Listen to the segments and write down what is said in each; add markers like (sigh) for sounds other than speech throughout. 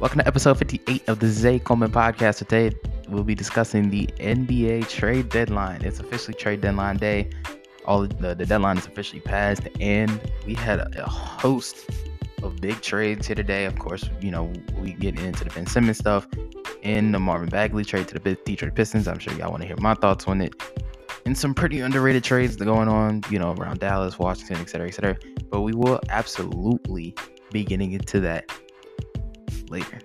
Welcome to episode 58 of the Zay Coleman podcast. Today, we'll be discussing the NBA trade deadline. It's officially trade deadline day. All the, the deadline is officially passed, and we had a, a host of big trades here today. Of course, you know, we get into the Ben Simmons stuff and the Marvin Bagley trade to the Detroit Pistons. I'm sure y'all want to hear my thoughts on it. And some pretty underrated trades that going on, you know, around Dallas, Washington, et cetera, et cetera. But we will absolutely be getting into that later.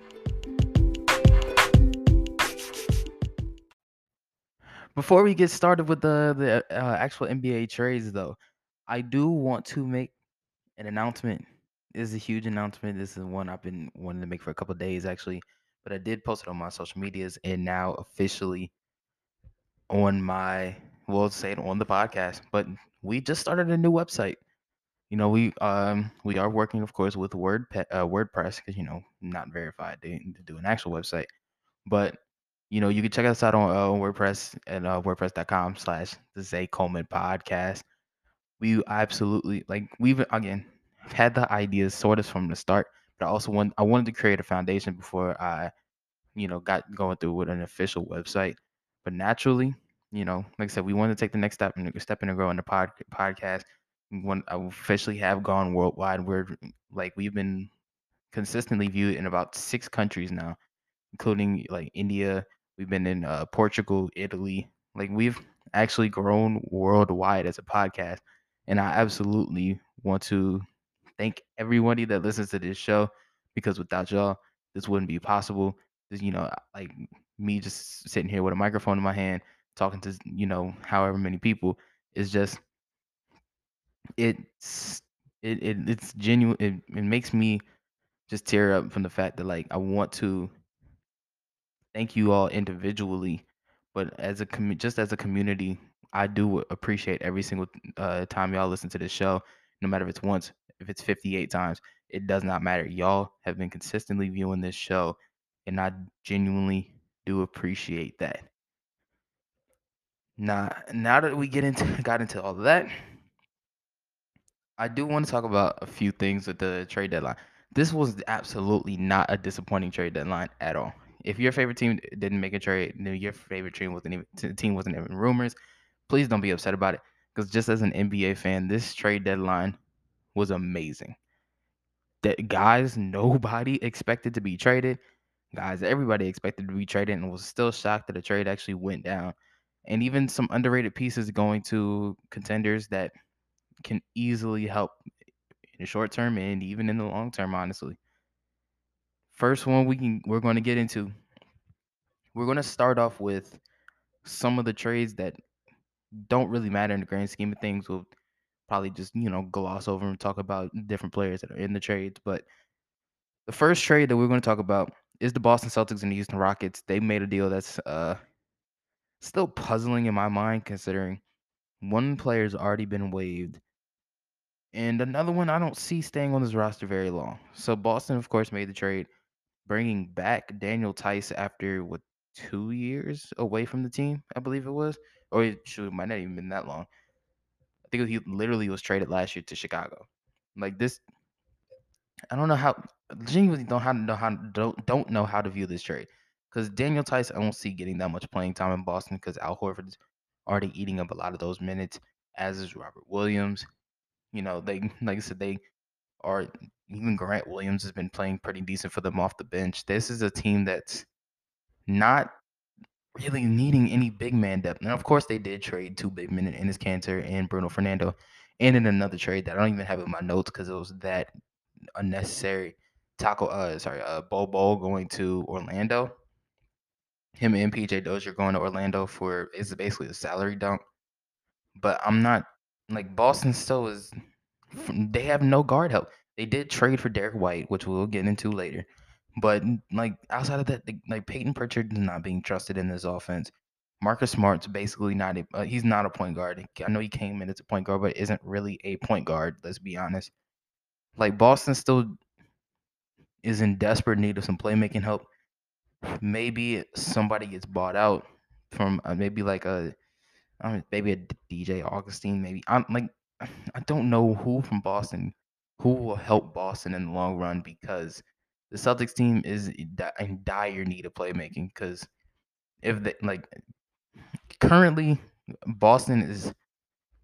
Before we get started with the the uh, actual NBA trades, though, I do want to make an announcement. This is a huge announcement. This is one I've been wanting to make for a couple days, actually. But I did post it on my social medias, and now officially on my, we'll say it on the podcast. But we just started a new website you know, we um we are working, of course, with Word uh, WordPress because you know not verified to, to do an actual website, but you know you can check us out on uh, WordPress at uh, WordPress.com slash the Zay Coleman podcast. We absolutely like we've again had the ideas sort of from the start, but I also want I wanted to create a foundation before I you know got going through with an official website. But naturally, you know, like I said, we wanted to take the next step and step in and grow in the pod, podcast when I officially have gone worldwide. We're like we've been consistently viewed in about six countries now, including like India. We've been in uh, Portugal, Italy. Like we've actually grown worldwide as a podcast, and I absolutely want to thank everybody that listens to this show because without y'all, this wouldn't be possible. You know, like me just sitting here with a microphone in my hand talking to you know however many people is just it's it, it it's genuine. It, it makes me just tear up from the fact that like I want to thank you all individually, but as a commu- just as a community, I do appreciate every single uh, time y'all listen to this show, no matter if it's once, if it's 58 times, it does not matter. Y'all have been consistently viewing this show, and I genuinely do appreciate that. Now, now that we get into (laughs) got into all of that, I do want to talk about a few things with the trade deadline. This was absolutely not a disappointing trade deadline at all. If your favorite team didn't make a trade, your favorite team wasn't even team wasn't even rumors, please don't be upset about it. Because just as an NBA fan, this trade deadline was amazing. That guys, nobody (laughs) expected to be traded. Guys, everybody expected to be traded and was still shocked that the trade actually went down. And even some underrated pieces going to contenders that can easily help in the short term and even in the long term, honestly. First one we can we're going to get into. We're going to start off with some of the trades that don't really matter in the grand scheme of things. We'll probably just, you know, gloss over and talk about different players that are in the trades. But the first trade that we're going to talk about is the Boston Celtics and the Houston Rockets. They made a deal that's uh still puzzling in my mind considering one player's already been waived and another one I don't see staying on this roster very long. So Boston, of course, made the trade, bringing back Daniel Theis after what two years away from the team, I believe it was, or it should might not even been that long. I think he literally was traded last year to Chicago. Like this, I don't know how. Genuinely don't how know how don't don't know how to view this trade because Daniel Theis I don't see getting that much playing time in Boston because Al Horford's already eating up a lot of those minutes, as is Robert Williams. You know, they (laughs) like I said, they are even Grant Williams has been playing pretty decent for them off the bench. This is a team that's not really needing any big man depth. And of course, they did trade two big men in Enes Kanter and Bruno Fernando, and in another trade that I don't even have in my notes because it was that unnecessary. Taco, uh, sorry, uh, Bol going to Orlando. Him and PJ Dozier going to Orlando for is basically a salary dump. But I'm not like Boston still is they have no guard help. They did trade for Derrick White, which we'll get into later. But like outside of that, like Payton Pritchard is not being trusted in this offense. Marcus Smart's basically not a uh, he's not a point guard. I know he came in as a point guard, but isn't really a point guard. Let's be honest. Like Boston still is in desperate need of some playmaking help. Maybe somebody gets bought out from uh, maybe like a I mean, maybe a DJ Augustin, maybe. I'm like, (sighs) I don't know who from Boston who will help Boston in the long run because the Celtics team is in dire need of playmaking because if they like currently Boston is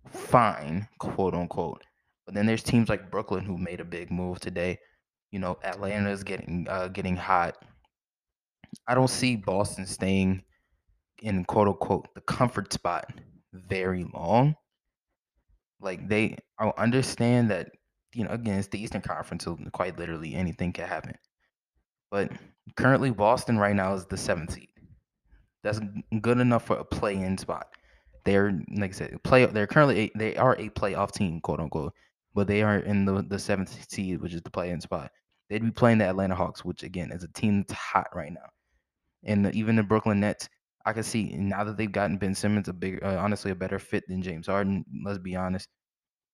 fine, quote unquote. But then there's teams like Brooklyn who made a big move today. You know, Atlanta is getting uh, getting hot. I don't see Boston staying in quote unquote the comfort spot very long. Like they, I understand that you know again it's the Eastern Conference, so quite literally anything can happen. But currently, Boston right now is the seventh seed. That's good enough for a play-in spot. They're like I said, play. They're currently a, they are a playoff team, quote unquote, but they are in the the seventh seed, which is the play-in spot. They'd be playing the Atlanta Hawks, which again is a team that's hot right now, and the, even the Brooklyn Nets. I can see now that they've gotten Ben Simmons a big, uh, honestly, a better fit than James Harden. Let's be honest.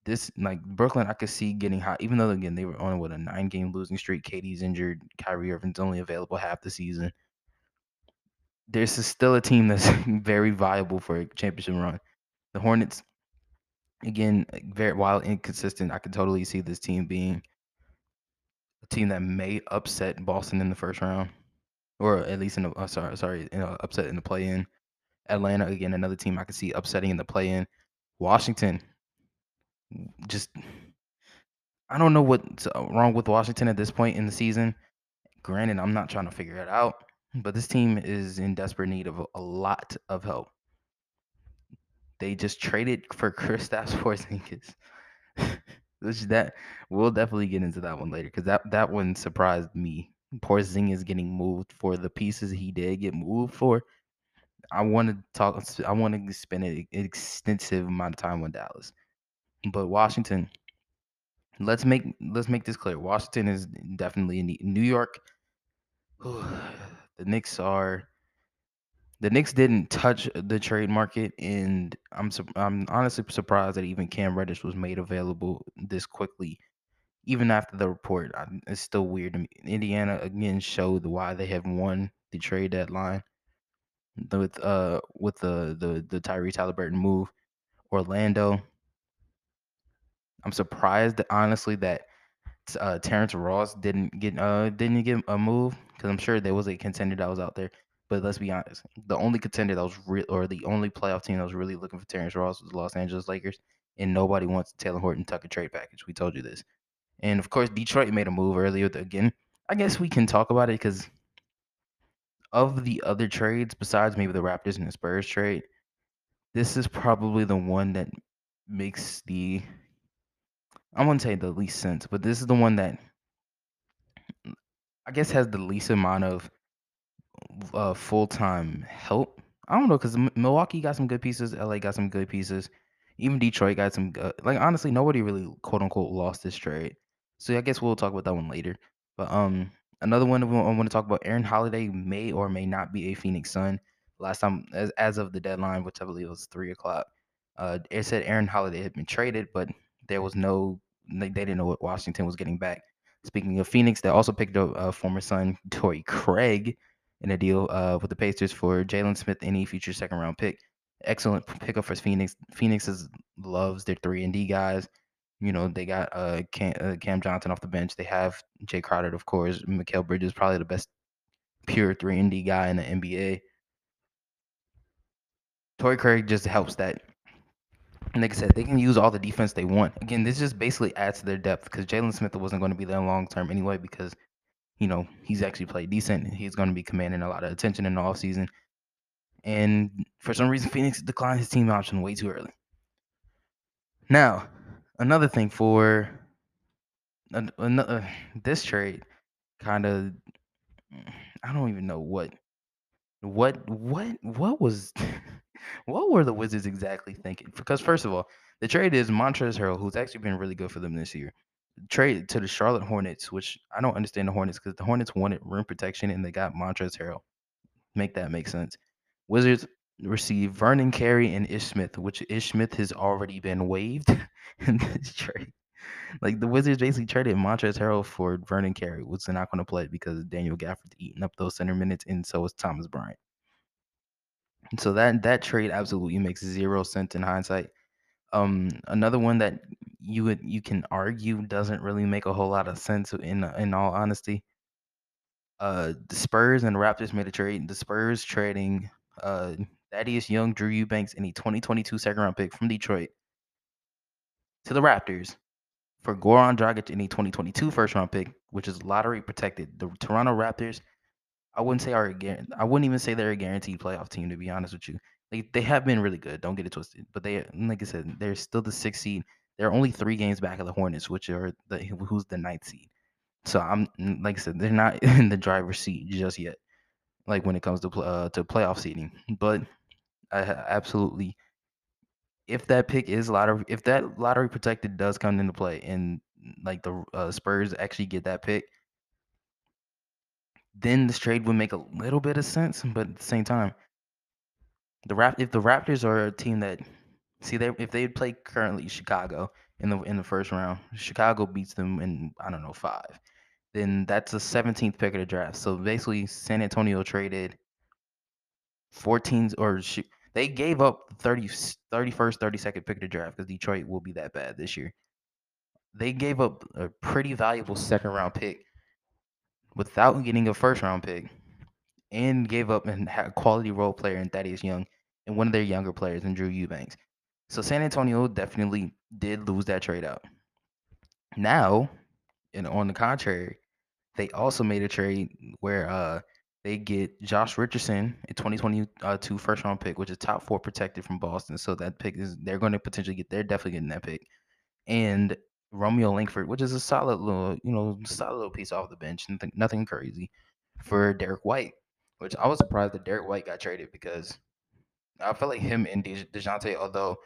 This like Brooklyn, I could see getting hot, even though again they were on with a nine-game losing streak. KD's injured. Kyrie Irving's only available half the season there's still a team that's (laughs) very viable for a championship run. The Hornets, again, very while inconsistent, I could totally see this team being a team that may upset Boston in the first round, or at least in the uh, sorry sorry you know, upset in the play-in. Atlanta again, another team I could see upsetting in the play-in. Washington, just I don't know what's uh, wrong with Washington at this point in the season. Granted, I'm not trying to figure it out, but this team is in desperate need of a lot of help. They just traded for (laughs) Kristaps Porzingis. (laughs) Which that we'll definitely get into that one later because that that one surprised me. Porzingis getting moved for the pieces he did get moved for. I want to talk. I want to spend an extensive amount of time with Dallas, but Washington. Let's make let's make this clear. Washington is definitely in New York. (sighs) the Knicks are the Knicks didn't touch the trade market, and I'm I'm honestly surprised that even Cam Reddish was made available this quickly, even after the report. It's still weird to me. Indiana again showed why they have won the trade deadline with uh with the the the Tyrese Haliburton move. Orlando. I'm surprised honestly that uh, Terrence Ross didn't get uh didn't get a move because I'm sure there was a contender that was out there. But let's be honest, the only contender that was real or the only playoff team that was really looking for Terrence Ross was the Los Angeles Lakers, and nobody wants Talen Horton Tucker trade package. We told you this, and of course Detroit made a move earlier. Again, I guess we can talk about it because of the other trades besides maybe the Raptors and the Spurs trade, this is probably the one that makes the I wouldn't say the least sense, but this is the one that I guess has the least amount of uh, full time help. I don't know because Milwaukee got some good pieces, LA got some good pieces, even Detroit got some. Good, like honestly, nobody really quote unquote lost this trade. So I guess we'll talk about that one later. But um, another one I want to talk about: Aaron Holiday may or may not be a Phoenix Sun. Last time, as as of the deadline, which I believe was three o'clock, uh, it said Aaron Holiday had been traded, but there was no. They, didn't know what Washington was getting back. Speaking of Phoenix, they also picked up uh, former Sun (laughs) Torrey Craig in a deal uh, with the Pacers for Jalen Smith, any future second round pick. Excellent pickup for Phoenix. Phoenix is, loves their three and D guys. You know they got uh Cam, uh, Cam Johnson off the bench. They have Jay Crowder, of course. Mikal Bridges probably the best pure three and D guy in the NBA. Torrey Craig just helps that. And like I said, they can use all the defense they want. Again, this just basically adds to their depth because Jalen Smith wasn't going to be there long term anyway because you know, he's actually played decent. He's going to be commanding a lot of attention in the offseason. And for some reason, Phoenix declined his team option way too early. Now, another thing for another uh, this trade, kind of, I don't even know what, what, what, what was, (laughs) what were the Wizards exactly thinking? Because first of all, the trade is Montrezl Harrell, who's actually been really good for them this year trade to the Charlotte Hornets, which I don't understand the Hornets because the Hornets wanted rim protection and they got Montrezl Harrell. Make that make sense. Wizards receive Vernon Carey and Ish Smith, which Ish Smith has already been waived (laughs) in this trade. Like the Wizards basically traded Montrezl Harrell for Vernon Carey, which they're not going to play because Daniel Gafford's eating up those center minutes, and so is Thomas Bryant. So that that trade absolutely makes zero sense in hindsight. Um, another one that you would you can argue doesn't really make a whole lot of sense in in all honesty. Uh, the Spurs and Raptors made a trade. The Spurs trading uh Thaddeus Young, Drew Eubanks, and a 2022 second round pick from Detroit to the Raptors for Goran Dragic and a 2022 first round pick, which is lottery protected. The Toronto Raptors, I wouldn't say are. I wouldn't even say they're a guaranteed playoff team to be honest with you. They they have been really good. Don't get it twisted. But they like I said, they're still the sixth seed. They're only three games back of the Hornets, which are the who's the ninth seed. So I'm like I said, they're not (laughs) in the driver's seat just yet. Like when it comes to uh, to playoff seeding, but I absolutely if that pick is lottery, if that lottery protected does come into play, and like the uh, Spurs actually get that pick, then this trade would make a little bit of sense. But at the same time, the Rap if the Raptors are a team that see they if they play currently Chicago in the in the first round, Chicago beats them in I don't know five, then that's a 17th pick of the draft. So basically, San Antonio traded 14s or they gave up 30, 31st, 32nd pick of the draft because Detroit will be that bad this year. They gave up a pretty valuable second round pick without getting a first round pick and gave up a quality role player in Thaddeus Young and one of their younger players in Drew Eubanks. So San Antonio definitely did lose that trade out. Now, and on the contrary, they also made a trade where uh they get Josh Richardson, a 2022 uh, first round pick, which is top four protected from Boston. So that pick is they're going to potentially get they're definitely getting that pick. And Romeo Langford, which is a solid little, you know, solid little piece off the bench, nothing, nothing crazy for Derrick White, which I was surprised that Derrick White got traded because I felt like him and Dejounte, although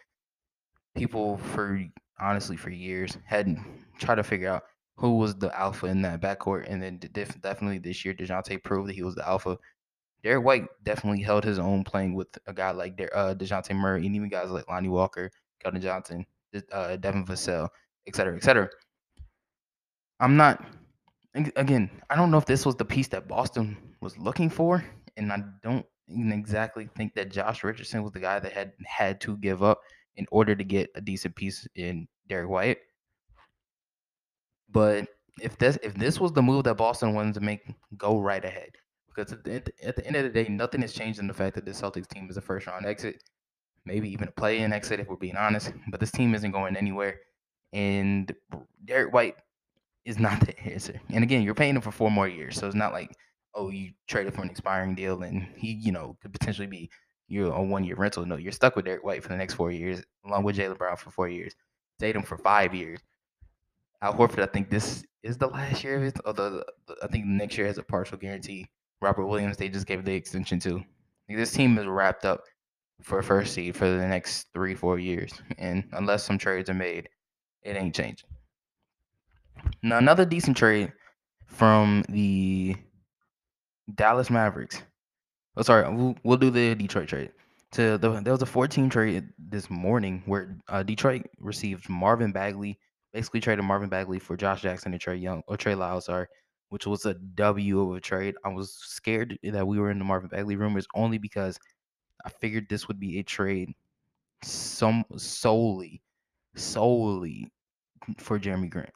people for honestly for years hadn't tried to figure out who was the alpha in that backcourt. And then definitely this year, Dejounte proved that he was the alpha. Derrick White definitely held his own playing with a guy like De- uh, Dejounte Murray and even guys like Lonnie Walker, Keldon Johnson, uh, Devin Vassell, et cetera, et cetera. I'm not, again, I don't know if this was the piece that Boston was looking for. And I don't exactly think that Josh Richardson was the guy that had had to give up in order to get a decent piece in Derrick White. But if this if this was the move that Boston wanted to make, go right ahead. Because at the, at the end of the day, nothing has changed in the fact that the Celtics team is a first round exit, maybe even a play in exit if we're being honest. But this team isn't going anywhere, and Derrick White is not (laughs) the answer. And again, you're paying him for four more years, so it's not like oh you traded for an expiring deal and he you know could potentially be you're one year rental. No, you're stuck with Derrick White for the next four years, along with Jaylen Brown for four years, Tatum for five years. Al Horford, I think this is the last year of it. Although I think next year has a partial guarantee. Robert Williams, they just gave the extension to. This team is wrapped up for first seed for the next three, four years. And unless some trades are made, it ain't changing. Now, another decent trade from the Dallas Mavericks. Oh, sorry, we'll, we'll do the Detroit trade. To the, there was a 14 trade this morning where uh, Detroit received Marvin Bagley, basically traded Marvin Bagley for Josh Jackson and Trey Young or Trey Lyles, sorry, which was a W of a trade. I was scared that we were in the Marvin Bagley rumors only because I figured this would be a trade some solely, solely for Jerami Grant.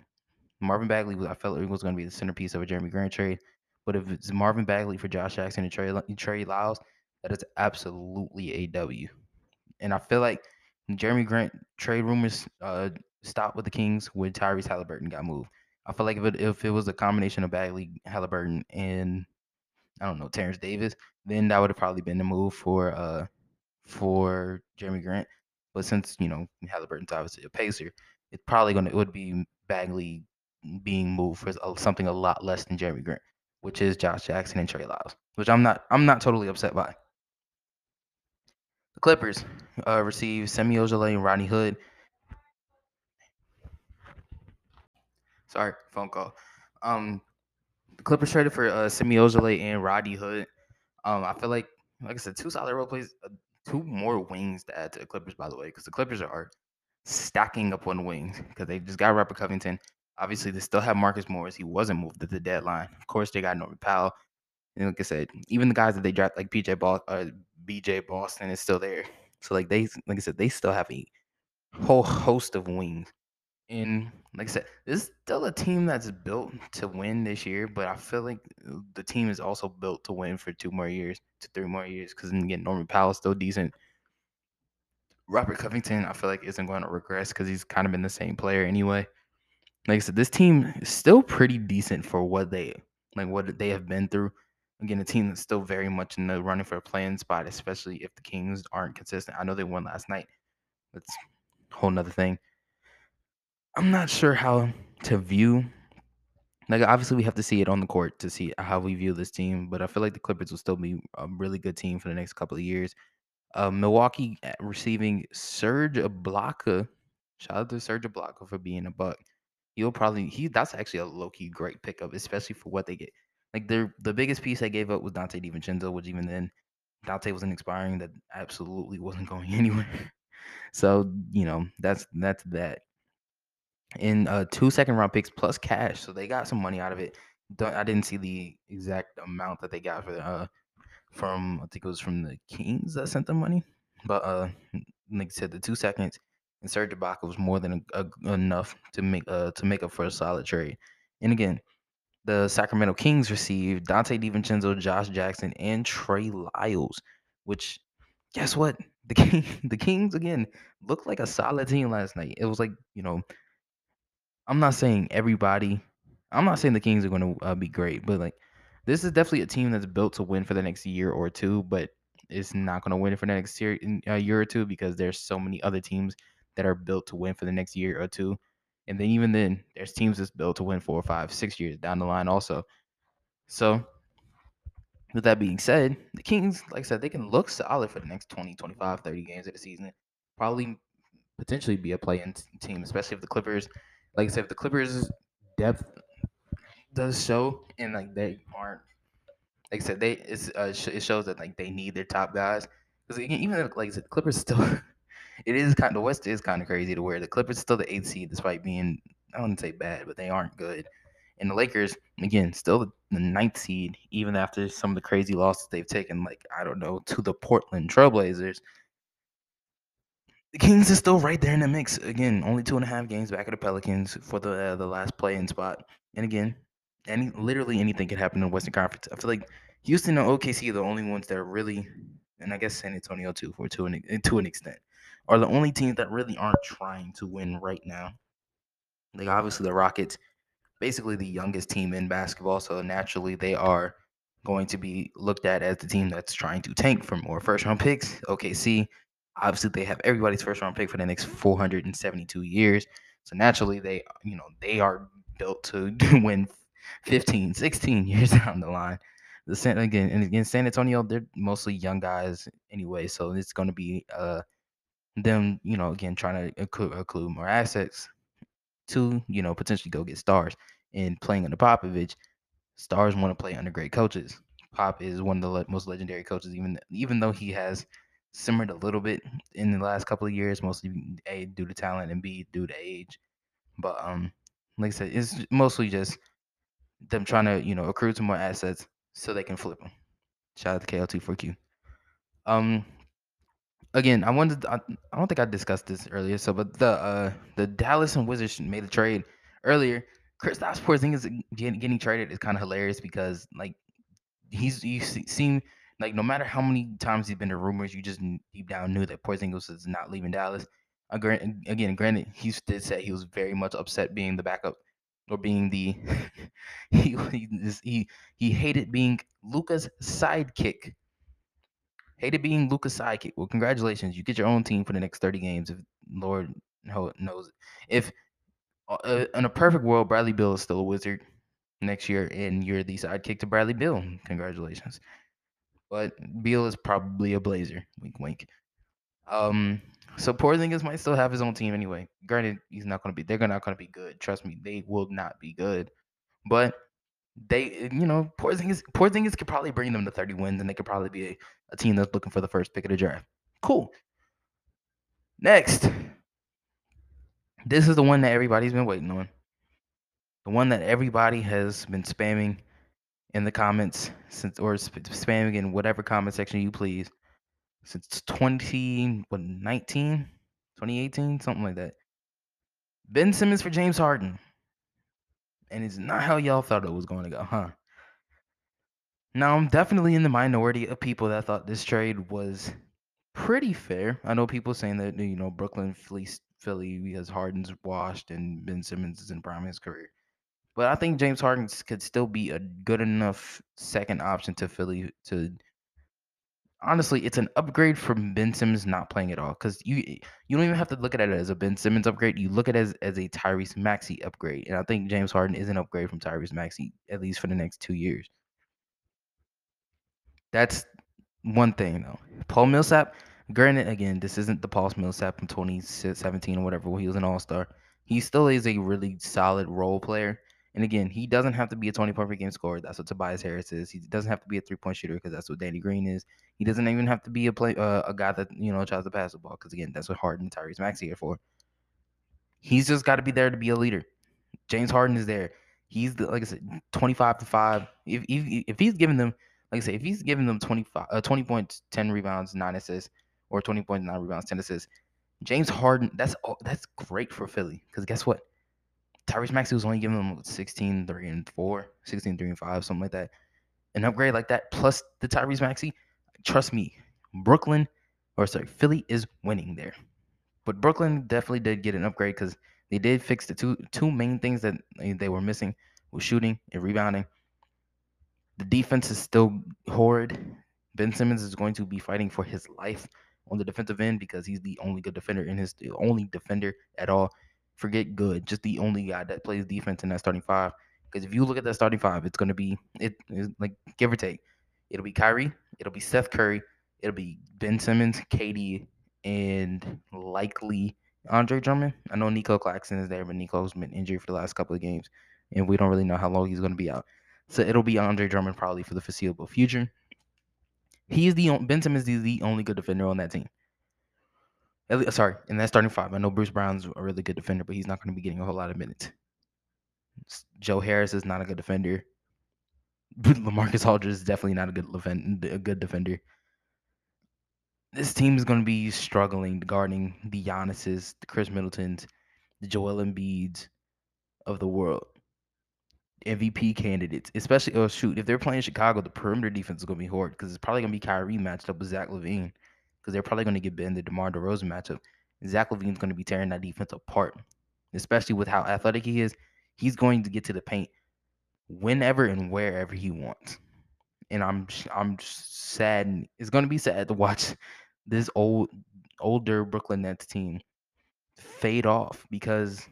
Marvin Bagley was I felt like was going to be the centerpiece of a Jerami Grant trade. But if it's Marvin Bagley for Josh Jackson and Trey, Trey Lyles, that is absolutely a W. And I feel like Jerami Grant trade rumors uh, stopped with the Kings when Tyrese Haliburton got moved. I feel like if it if it was a combination of Bagley, Haliburton, and I don't know Terence Davis, then that would have probably been the move for uh for Jerami Grant. But since you know Haliburton's obviously a pacer, it's probably gonna it would be Bagley being moved for something a lot less than Jerami Grant, which is Josh Jackson and Trey Lyles, which I'm not I'm not totally upset by. The Clippers uh, received Semi Ojeleye and Rodney Hood Sorry, phone call. Um, the Clippers traded for uh, Semi and Roddy Hood. Um, I feel like, like I said, two solid role plays, uh, two more wings to add to the Clippers, by the way, because the Clippers are stacking up on wings because they just got Robert Covington. Obviously, they still have Marcus Morris. He wasn't moved at the deadline. Of course, they got Norman Powell. And like I said, even the guys that they draft, like PJ Ball, uh, BJ Boston, is still there. So like they, like I said, they still have a whole host of wings And like I said, this is still a team that's built to win this year, but I feel like the team is also built to win for two more years, to three more years. Because again, Norman Powell's still decent. Robert Covington, I feel like isn't going to regress because he's kind of been the same player anyway. Like I said, this team is still pretty decent for what they like what they have been through. Again, a team that's still very much in the running for a playing spot, especially if the Kings aren't consistent. I know they won last night. That's a whole nother thing. I'm not sure how to view. Like obviously we have to see it on the court to see how we view this team, but I feel like the Clippers will still be a really good team for the next couple of years. Uh, Milwaukee uh, receiving Serge Ibaka. Shout out to Serge Ibaka for being a buck. He'll probably he that's actually a low key great pickup, especially for what they get. Like their the biggest piece they gave up was Donte DiVincenzo, which even then Donte wasn't expiring. That absolutely (laughs) wasn't going (laughs) anywhere. so you know that's that's that. In uh, two second round picks plus cash, so they got some money out of it. I didn't see the exact amount that they got for the uh, from I think it was from the Kings that sent them money. But uh, like I said, the two seconds and Serge Ibaka was more than a, a, enough to make uh to make up for a solid trade. And again, the Sacramento Kings received Donte DiVincenzo, Josh Jackson, and Trey Lyles. Which, guess what? The King, (laughs) the Kings again looked like a solid team last night. It was like you know, I'm not saying everybody. I'm not saying the Kings are going to uh, be great, but like this is definitely a team that's built to win for the next year or two, but it's not going to win for the next year, uh, year or two because there's so many other teams that are built to win for the next year or two. And then even then, there's teams that's built to win four, five, six years down the line also. So with that being said, the Kings, like I said, they can look solid for the next 20, 25, 30 games of the season. Probably potentially be a play-in team, especially if the Clippers, like I said, if the Clippers depth does show and like they aren't like I said, they uh, it shows that like they need their top guys because even like I said, the Clippers still (laughs) it is kind of the West is kind of crazy to where the Clippers still the eighth seed despite being I wouldn't say bad, but they aren't good. And the Lakers again still the ninth seed even after some of the crazy losses they've taken, like I don't know to the Portland Trailblazers. The Kings are still right there in the mix. Again, only two and a half games back of the Pelicans for the uh, the last play-in spot. And again, any literally anything could happen in the Western Conference. I feel like Houston and OKC are the only ones that are really, and I guess San Antonio too, for to an to an extent, are the only teams that really aren't trying to win right now. Like obviously the Rockets, basically the youngest team in basketball, so naturally they are going to be looked at as the team that's trying to tank for more first round picks. OKC, obviously they have everybody's first round pick for the next 472 years. So naturally they, you know, they are built to (laughs) win 15, 16 years (laughs) down the line. The San again and again San Antonio, they're mostly young guys anyway, so it's going to be uh them, you know, again trying to accrue more assets to, you know, potentially go get stars. And playing under Popovich, stars want to play under great coaches. Pop is one of the le- most legendary coaches, even even though he has simmered a little bit in the last couple of years, mostly a due to talent and b due to age. But um, like I said, it's mostly just them trying to you know accrue to more assets so they can flip them. Shout out to KL24Q. Um, again, I wanted I, I don't think I discussed this earlier. So, but the uh the Dallas and Wizards made a trade earlier. Kristaps Porzingis getting, getting traded is kind of hilarious because like he's you seen like no matter how many times he's been to rumors, you just deep down knew that Porzingis is not leaving Dallas. Again, again, granted, he did say he was very much upset being the backup or being the (laughs) he he he hated being Luka's sidekick. Hated being Luka's sidekick. Well, congratulations, you get your own team for the next thirty games. If Lord knows, if uh, in a perfect world, Bradley Beal is still a Wizard next year, and you're the sidekick to Bradley Beal. Congratulations. But Beal is probably a Blazer. Wink, wink. Um, so Porzingis might still have his own team anyway. Granted, he's not going to be. They're not going to be good. Trust me, they will not be good. But they, you know, Porzingis, Porzingis could probably bring them to 30 wins, and they could probably be a, a team that's looking for the first pick of the draft. Cool. Next, this is the one that everybody's been waiting on. The one that everybody has been spamming in the comments since, or spamming in whatever comment section you please since 20 what 19 2018 something like that Ben Simmons for James Harden. And it's not how y'all thought it was going to go, huh? Now, I'm definitely in the minority of people that thought this trade was pretty fair. I know people saying that, you know, Brooklyn fleeced Philly because Harden's washed and Ben Simmons is in prime his career. But I think James Harden could still be a good enough second option to Philly to honestly, it's an upgrade from Ben Simmons not playing at all. Because you eh, you don't even have to look at it as a Ben Simmons upgrade. You look at it as, as a Tyrese Maxey upgrade. And I think James Harden is an upgrade from Tyrese Maxey, at least for the next two years. That's one thing though. Paul Millsap, granted, again, this isn't the Paul Millsap from 2017 or whatever, he was an All Star. He still is a really solid role player. And again, he doesn't have to be a 20 point per game scorer. That's what Tobias Harris is. He doesn't have to be a three point shooter because that's what Danny Green is. He doesn't even have to be a play uh, a guy that you know tries to pass the ball because again, that's what Harden and Tyrese Maxey are for. He's just got to be there to be a leader. James Harden is there. He's the, like I said, 25 to five. If if, if he's giving them like I say, if he's giving them 25, uh, 20 points, 10 rebounds, 9 assists, or 20 points, 9 rebounds, 10 assists, James Harden, that's that's great for Philly. Because guess what? Tyrese Maxey was only giving them 16, 3, and 4, 16, 3, and 5, something like that. An upgrade like that, plus the Tyrese Maxey, trust me, Brooklyn, or sorry, Philly is winning there. But Brooklyn definitely did get an upgrade because they did fix the two two main things that they were missing was shooting and rebounding. The defense is still horrid. Ben Simmons is going to be fighting for his life on the defensive end because he's the only good defender in his the only defender at all. Forget good, just the only guy that plays defense in that starting five. Because if you look at that starting five, it's going to be it like give or take. It'll be Kyrie, it'll be Seth Curry, it'll be Ben Simmons, KD, and likely Andre Drummond. I know Nico Claxton is there, but Nico's been injured for the last couple of games, and we don't really know how long he's going to be out. So it'll be Andre Drummond probably for the foreseeable future. He the Ben Simmons is the only good defender on that team. Sorry, in that starting five. I know Bruce Brown's a really good defender, but he's not going to be getting a whole lot of minutes. Joe Harris is not a good defender. (laughs) Lamarcus Aldridge is definitely not a good a good defender. This team is going to be struggling guarding the Giannis's, the Khris Middletons, the Joel Embiids of the world. MVP candidates, especially oh shoot, if they're playing Chicago, the perimeter defense is gonna be horrid because it's probably gonna be Kyrie matched up with Zach LaVine because they're probably gonna get bit Ben the DeMar DeRozan matchup. Zach LaVine's gonna be tearing that defense apart, especially with how athletic he is. He's going to get to the paint whenever and wherever he wants. And I'm I'm sad. It's gonna be sad to watch (laughs) this old older Brooklyn Nets team fade off because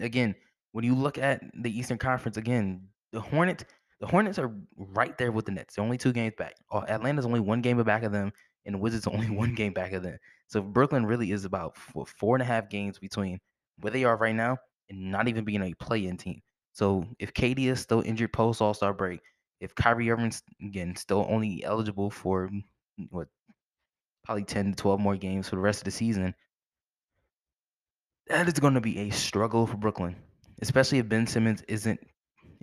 again when you look at the Eastern Conference again, the Hornets, the Hornets are right there with the Nets. They're only two games back. Atlanta's only one game back of them, and Wizards only (laughs) one game back of them. So Brooklyn really is about four, four and a half games between where they are right now and not even being a play-in team. So if KD is still injured post All Star break, if Kyrie Irving's again still only eligible for what probably 10 to 12 more games for the rest of the season, that is going to be a struggle for Brooklyn especially if Ben Simmons isn't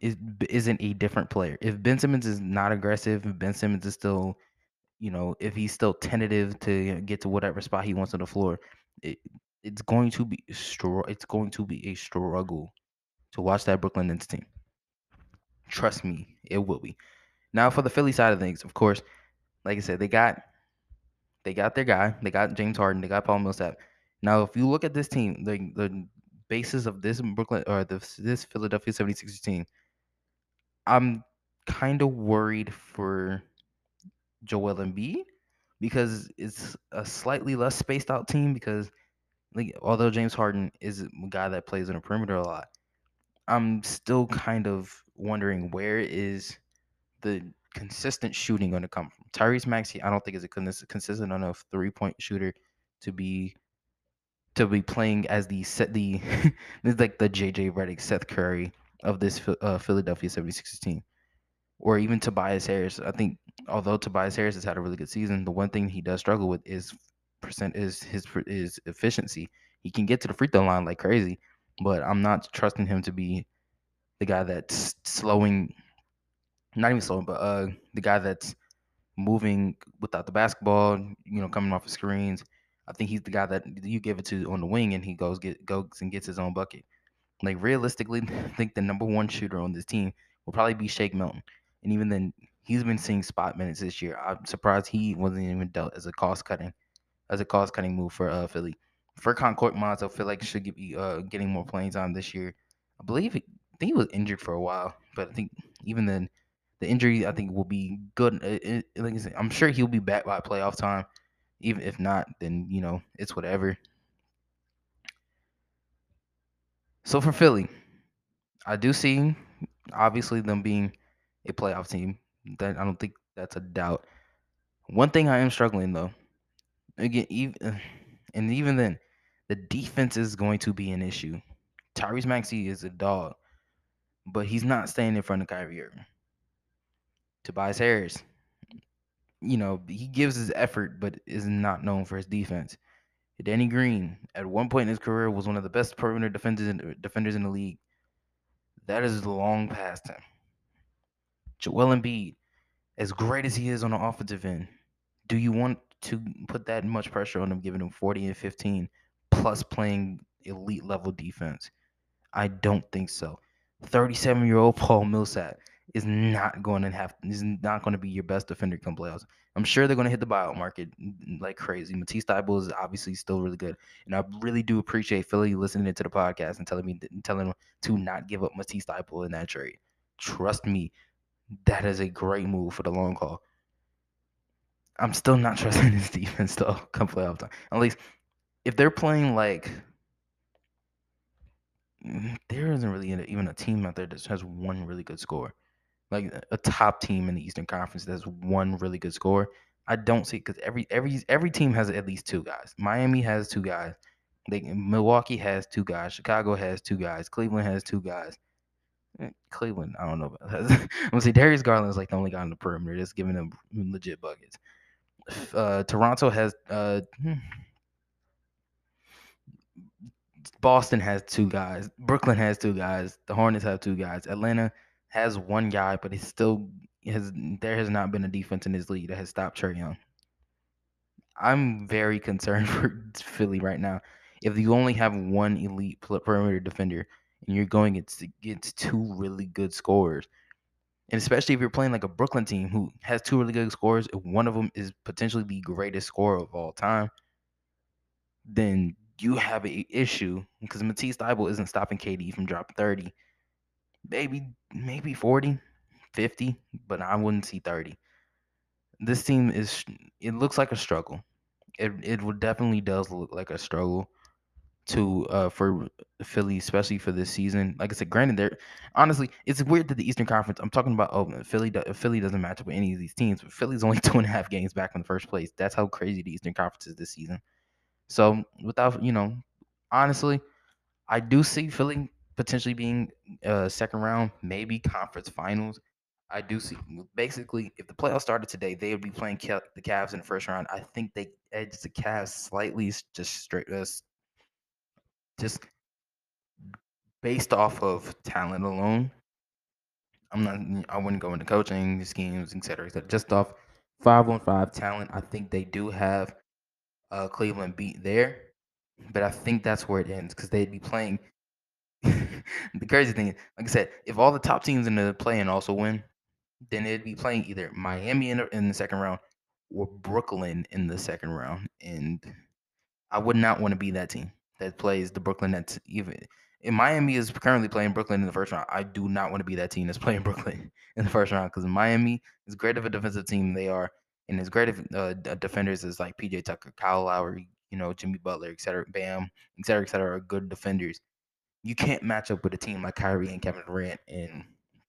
is isn't a different player. If Ben Simmons is not aggressive, if Ben Simmons is still, you know, if he's still tentative to get to whatever spot he wants on the floor, it, it's going to be str- it's going to be a struggle to watch that Brooklyn Nets team. Trust me, it will be. Now for the Philly side of things, of course, like I said, they got they got their guy, they got James Harden, they got Paul Millsap. Now, if you look at this team, the the basis of this Brooklyn or this this Philadelphia 76ers team, I'm kind of worried for Joel Embiid because it's a slightly less spaced out team because like although James Harden is a guy that plays in a perimeter a lot, I'm still kind of wondering where is the consistent shooting going to come from. Tyrese Maxey, I don't think is a consistent enough three point shooter to be to be playing as the set the (laughs) like the JJ Redick, Seth Curry of this uh, Philadelphia 76ers team, or even Tobias Harris. I think although Tobias Harris has had a really good season, the one thing he does struggle with is percent is his is efficiency. He can get to the free throw line like crazy, but I'm not trusting him to be the guy that's slowing, not even slowing, but uh the guy that's moving without the basketball. You know, coming off of screens I think he's the guy that you give it to on the wing and he goes get goes and gets his own bucket. Like realistically, (laughs) I think the number one shooter on this team will probably be Shake Milton. And even then, he's been seeing spot minutes this year. I'm surprised he wasn't even dealt as a cost cutting as a cost cutting move for uh, Philly. Furkan Korkmaz, I feel like he should be uh, getting more playing time this year. I believe he, I think he was injured for a while, but I think even then, the injury I think will be good. It, it, like I said, I'm sure he'll be back by playoff time. Even if not, then you know it's whatever. So for Philly, I do see obviously them being a playoff team. That I don't think that's a doubt. One thing I am struggling though, again, even and even then, the defense is going to be an issue. Tyrese Maxey is a dog, but he's not staying in front of Kyrie Irving. Tobias Harris, you know, he gives his effort, but is not known for his defense. Danny Green, at one point in his career, was one of the best perimeter defenders in, defenders in the league. That is long past him. Joel Embiid, as great as he is on the offensive end, do you want to put that much pressure on him, giving him 40 and 15, plus playing elite level defense? I don't think so. 37 year old Paul Millsap is not going to have is not going to be your best defender come playoffs. I'm sure they're going to hit the buyout market like crazy. Matisse Thybulle is obviously still really good, and I really do appreciate Philly listening to the podcast and telling me telling them to not give up Matisse Thybulle in that trade. Trust me, that is a great move for the long haul. I'm still not (laughs) trusting this defense though come playoff time. At least if they're playing like mm, there isn't really even a team out there that has one really good score like a top team in the Eastern Conference that has one really good score. I don't see because every every every team has at least two guys. Miami has two guys. They, Milwaukee has two guys. Chicago has two guys. Cleveland has two guys. Eh, Cleveland, I don't know about that. (laughs) I'm gonna say Darius Garland is like the only guy on the perimeter that's giving them legit buckets. Uh, Toronto has uh, hmm. Boston has two guys. Brooklyn has two guys. The Hornets have two guys. Atlanta has one guy, but it's still has there has not been a defense in his league that has stopped Trae Young. I'm very concerned (laughs) for Philly right now. If you only have one elite perimeter defender and you're going against two really good scorers, and especially if you're playing like a Brooklyn team who has two really good scorers, if one of them is potentially the greatest scorer of all time, then you have an issue because Matisse Thybulle isn't stopping KD from dropping 30 maybe maybe 40, 50, but I wouldn't see 30. This team is it looks like a struggle. It it definitely does look like a struggle to uh for Philly, especially for this season. Like I said, granted, there honestly, it's weird that the Eastern Conference. I'm talking about oh Philly. Philly doesn't match up with any of these teams, but Philly's only (laughs) two and a half games back in the first place. That's how crazy the Eastern Conference is this season. So without you know, honestly, I do see Philly potentially being uh, second round, maybe conference finals. I do see basically if the playoffs started today, they would be playing the Cavs in the first round. I think they edge the Cavs slightly, just straight us, just based off of talent alone. I'm not. I wouldn't go into coaching schemes, etc.. Just off five on five talent, I think they do have uh, Cleveland beat there, but I think that's where it ends because they'd be playing (laughs) the crazy thing, is, like I said, if all the top teams in the play and also win, then it'd be playing either Miami in in the second round or Brooklyn in the second round, and I would not want to be that team that plays the Brooklyn Nets. Even if Miami is currently playing Brooklyn in the first round, I do not want to be that team that's (laughs) playing Brooklyn in the first round because Miami is great of a defensive team they are, and as great of uh, defenders as like PJ Tucker, Kyle Lowry, you know Jimmy Butler, et cetera, Bam, et cetera, et cetera, are good defenders you can't match up with a team like Kyrie and Kevin Durant and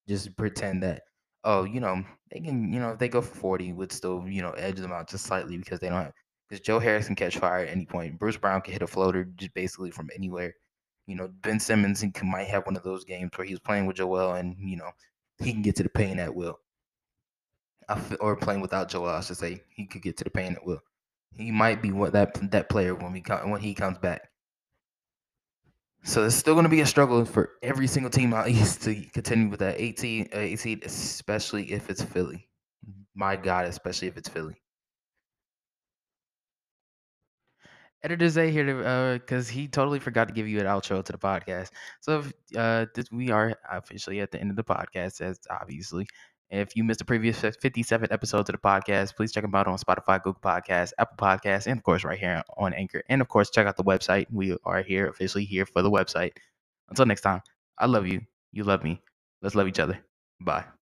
just pretend that oh you know they can you know if they go for 40 would still you know edge them out just slightly because they don't have because Joe Harris can catch fire at any point. Bruce Brown can hit a floater just basically from anywhere. You know Ben Simmons can, might have one of those games where he's playing with Joel and you know he can get to the paint at will. or playing without Joel, I should say he could get to the paint at will. He might be what that that player when we come when he comes back. So it's still going to be a struggle for every single team out (laughs) east to continue with that 18, uh, 18, especially if it's Philly. My God, especially if it's Philly. Editor Zay here because he totally forgot to give you an outro to the podcast. So uh, this, we are officially at the end of the podcast, as obviously. If you missed the previous 57 episodes of the podcast, please check them out on Spotify, Google Podcasts, Apple Podcasts, and of course right here on Anchor. And of course, check out the website. We are here officially here for the website. Until next time, I love you. You love me. Let's love each other. Bye.